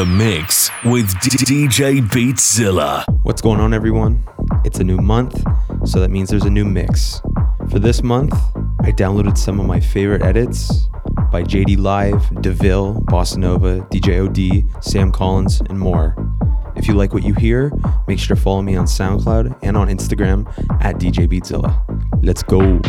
the mix with DJ Beatzilla. What's going on, everyone? It's a new month, so that means there's a new mix. For this month, I downloaded some of my favorite edits by JD Live, DeVille, Bossa Nova, DJ OD, Sam Collins, and more. If you like what you hear, make sure to follow me on SoundCloud and on Instagram at DJ Beatzilla. Let's go.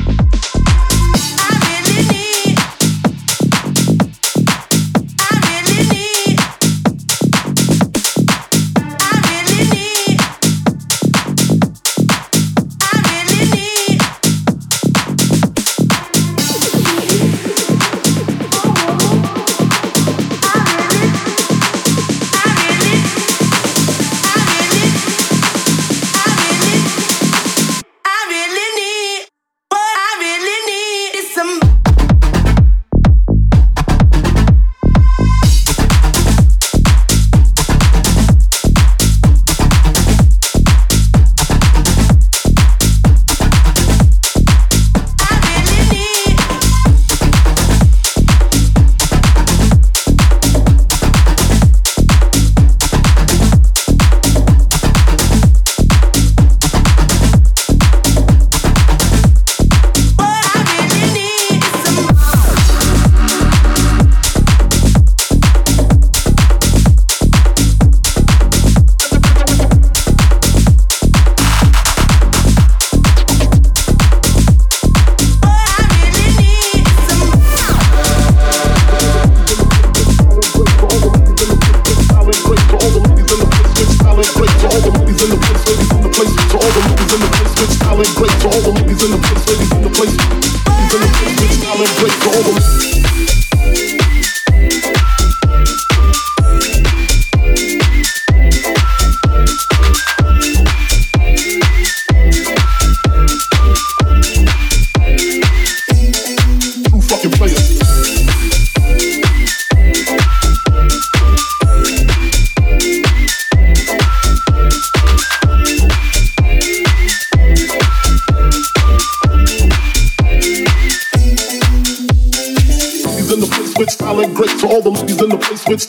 With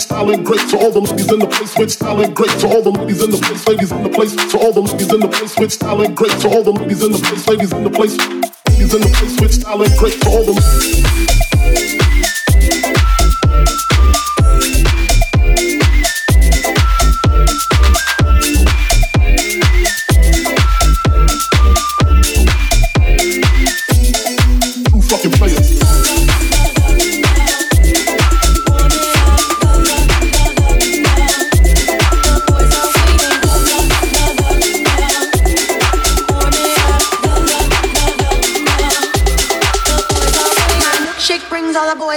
style and great to all of them. He's in the place. Switch styling. Great to all the ladies in the place, ladies in the place, To all the ladies in the place with style and great to all of them. He's in the place. Ladies in the place. Switch styling. Great to all the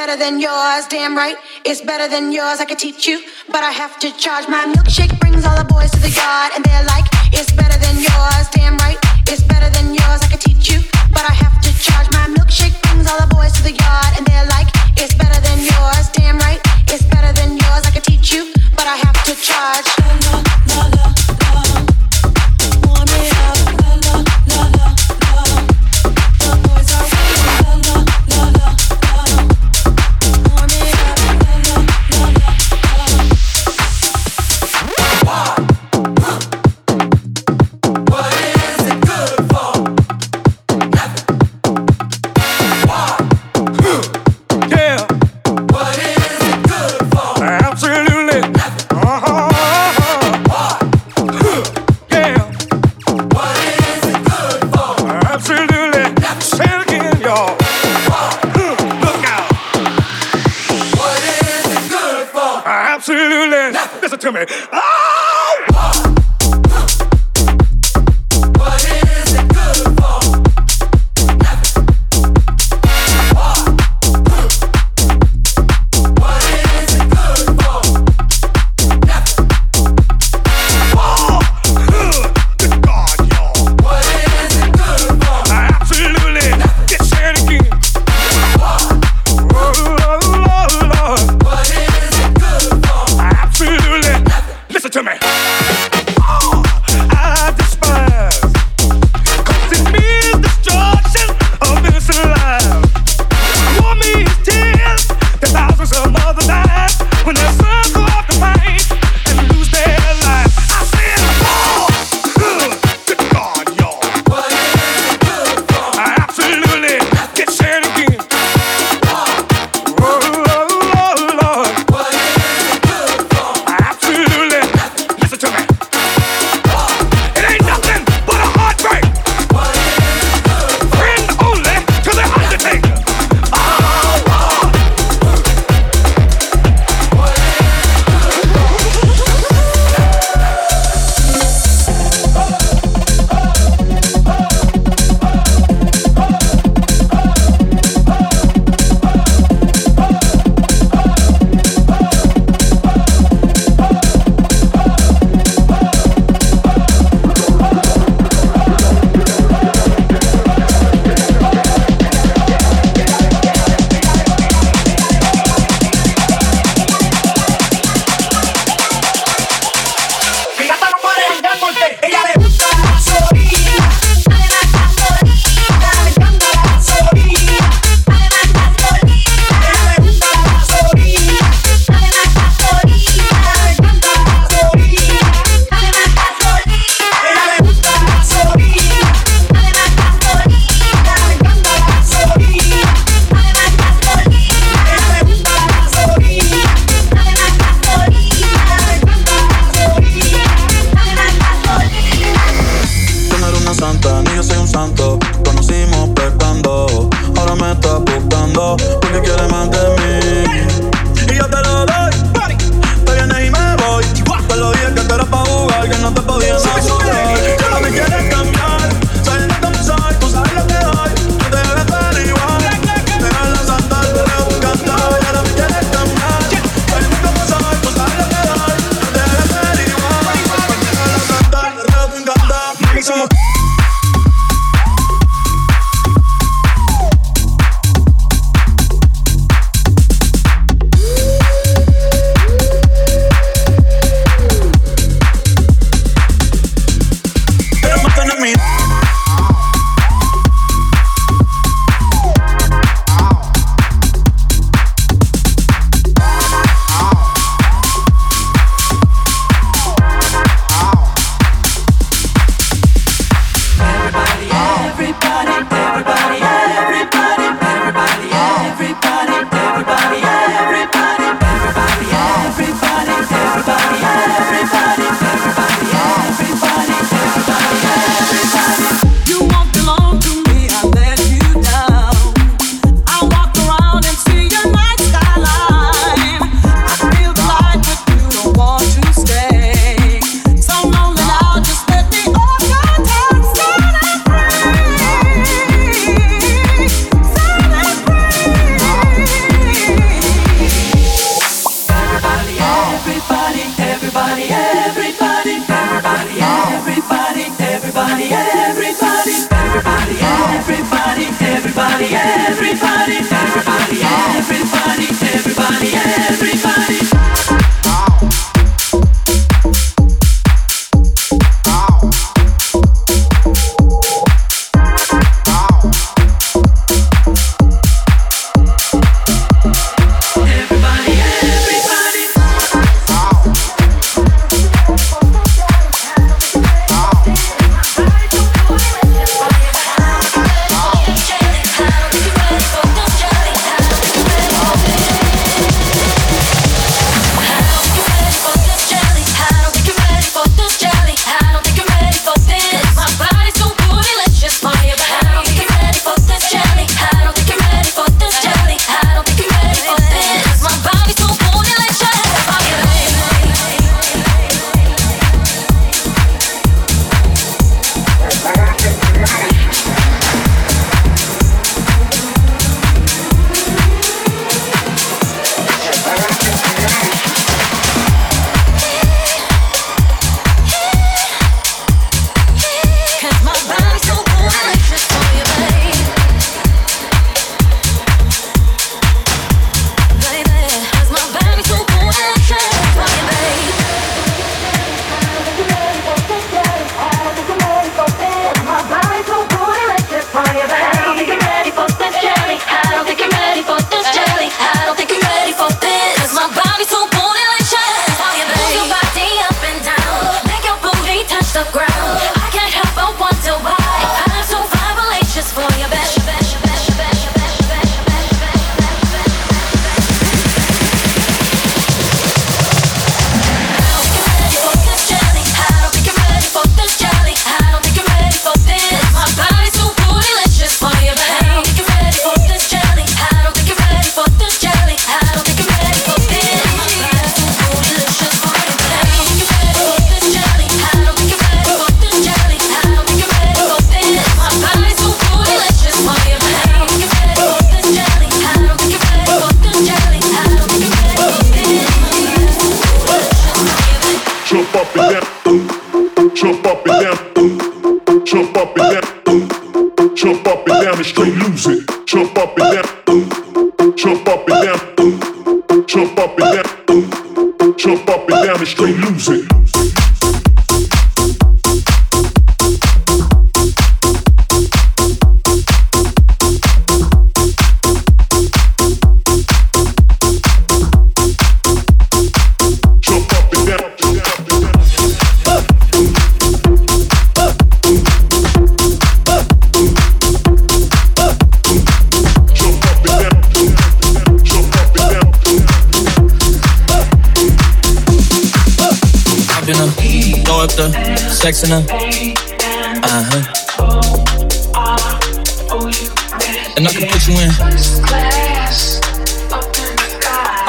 Better than yours, damn right. It's better than yours. I could teach you, but I have to charge. My milkshake brings all the boys to the yard, and they're like, it's better than yours, damn right. Sex in her. Uh huh. And I can put you in. I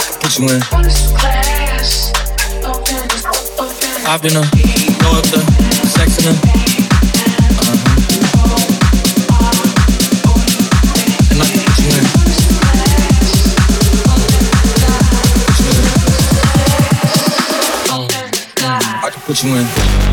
can put you in. I've been a go up the sex in her. Uh huh. And I can put you in. Put you.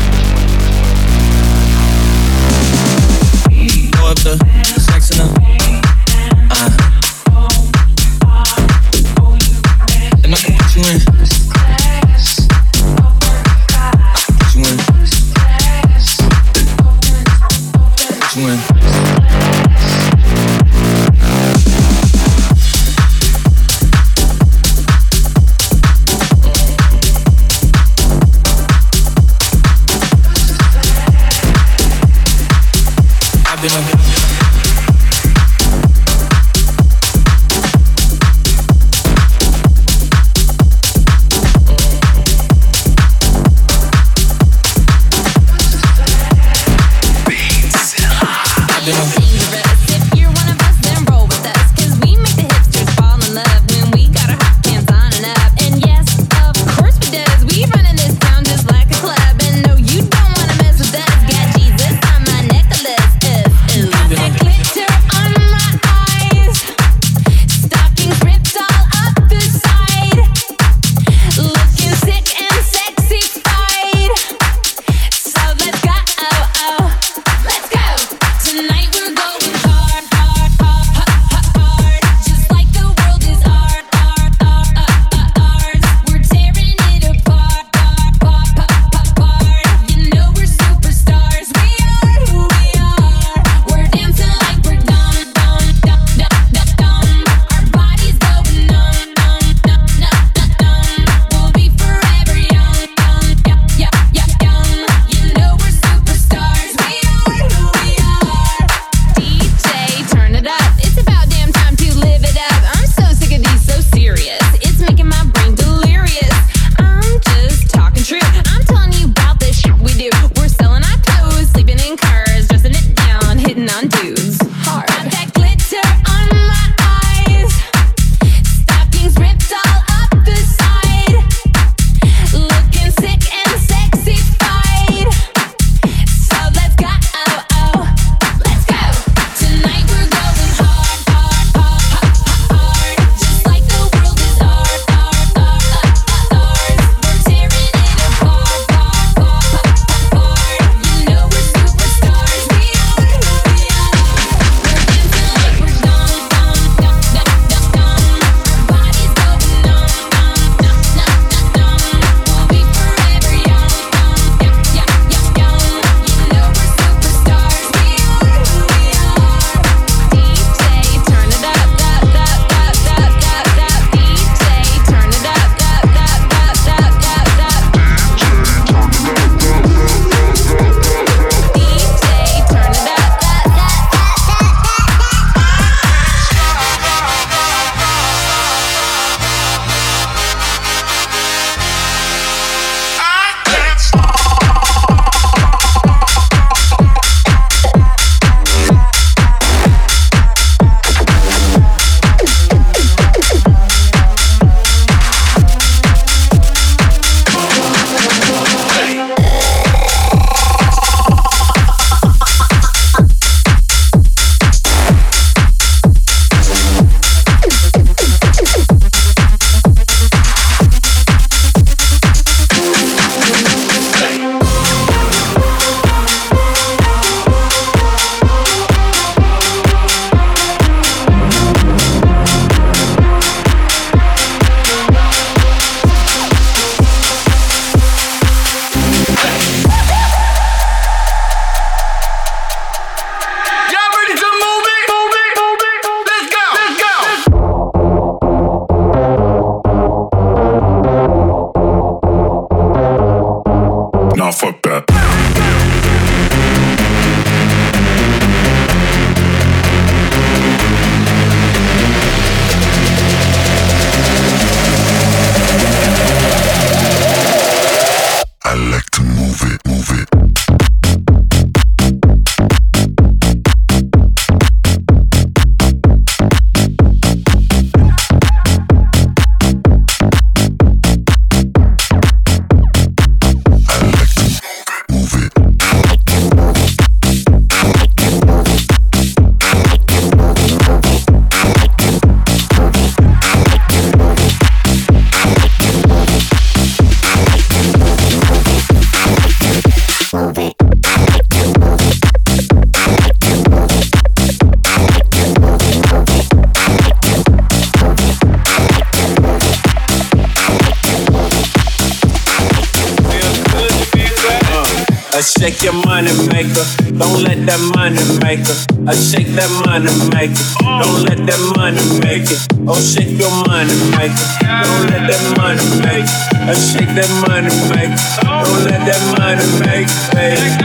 That money maker. I shake that money maker. Don't let that money make it. Oh, shake your money maker. Don't let that money make it. I shake that money maker. Don't let that money make it.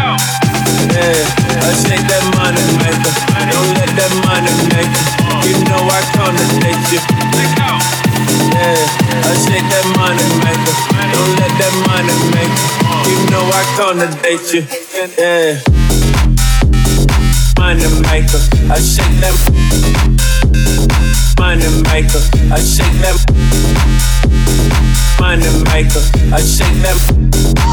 Yeah, I shake that money maker. Don't let that money make it. You know I condemnate you. Yeah, I shake that money maker. Don't let that money make it. You know I condemnate you. Yeah, money maker. I shake them. money maker. I shake them. money maker. I shake that.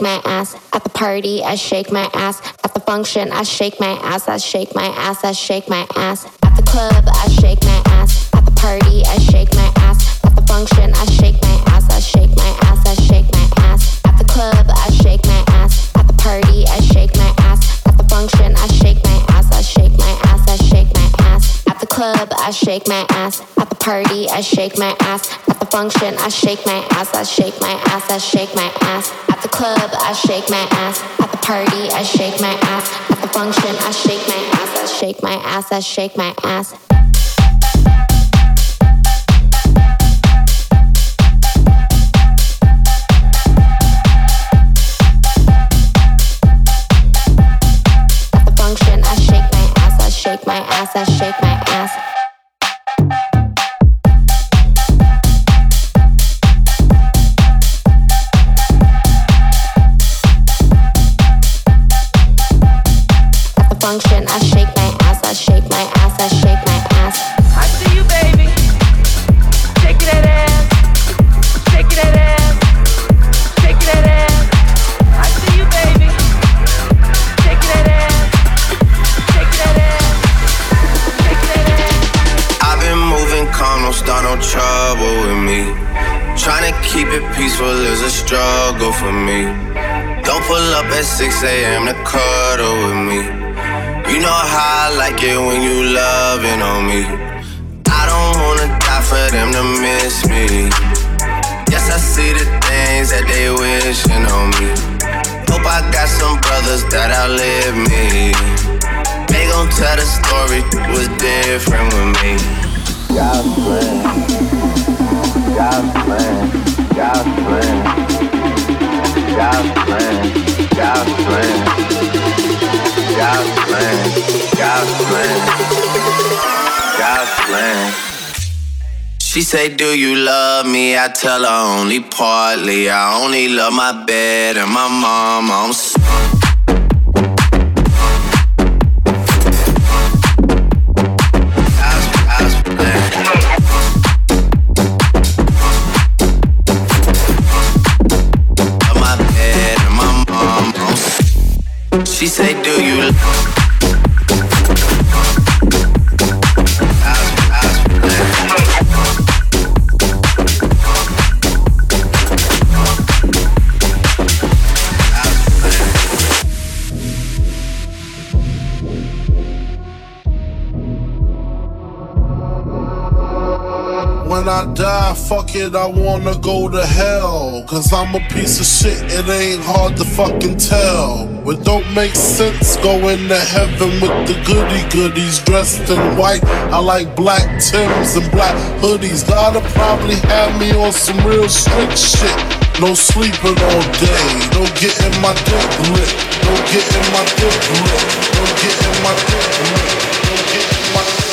Shake my ass. At the party, I shake my ass. At the function, I shake my ass. I shake my ass. I shake my ass. At the club, I shake my ass. At the party, I shake my ass. At the function, I shake my ass. I shake my ass. I shake my ass. At the club, I shake my ass. At the party, I shake my ass. At the function, I shake my ass. I shake my ass. I shake my ass. At the club, I shake my ass. Party, I shake my ass. At the function, I shake my ass. I shake my ass. I shake my ass. At the club, I shake my ass. At the party, I shake my ass. At the function, I shake my ass. I shake my ass. I shake my ass. At the function, I shake my ass. I shake my ass. I shake my ass. 6 a.m. to cuddle with me. You know how I like it when you loving on me. I don't wanna die for them to miss me. Yes, I see the things that they wishing on me. Hope I got some brothers that outlive me. They gon' tell the story was different with me. God's plan, God's plan, God's plan, God's plan, God's plan. God's plan, God's plan, God's plan. She say, Do you love me? I tell her only partly. I only love my bed and my mom. I'm She fuck it, I wanna go to hell. Cause I'm a piece of shit, it ain't hard to fucking tell. What don't make sense, going to heaven with the goody goodies dressed in white. I like black Tims and black hoodies. Gotta probably have me on some real strict shit. No sleeping all day, no getting my dick lit, no getting my dick lit, no getting my dick lit, no getting my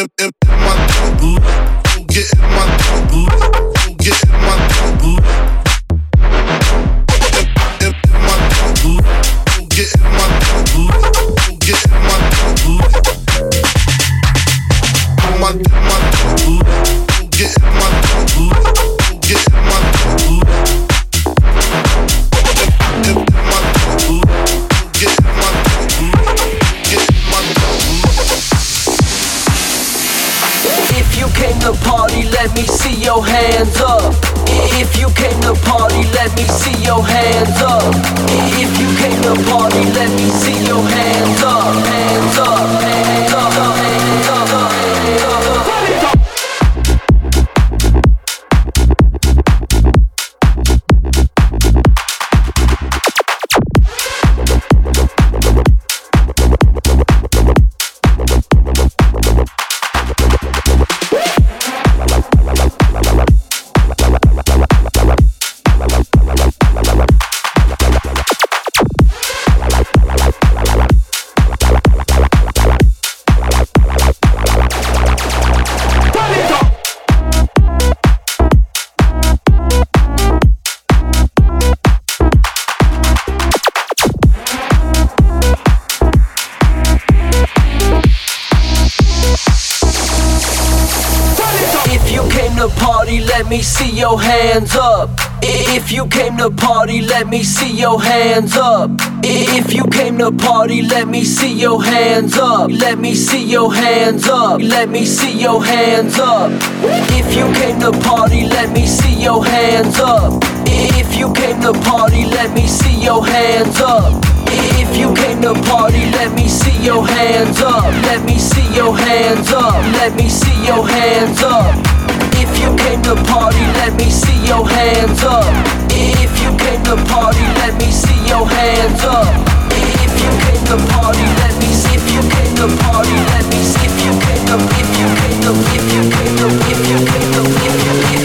if, if my dick lit, get getting my dick lit, get getting my dick your hands up. To party, let me see your hands up. If you came to party, let me see your hands up. Let me see your hands up. Let me see your hands up. If you came to party, let me see your hands up. If you came to party, let me see your hands up. If you came to party, let me see your hands up. Let me see your hands up. Let me see your hands up. Came to party, let me see your hands up. If you came to party, let me see your hands up. If you came to party, let me see. If you came to party, let me see. If you came to, if you came to, if you came to, if you came to, if you, if you,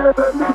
Give it to me.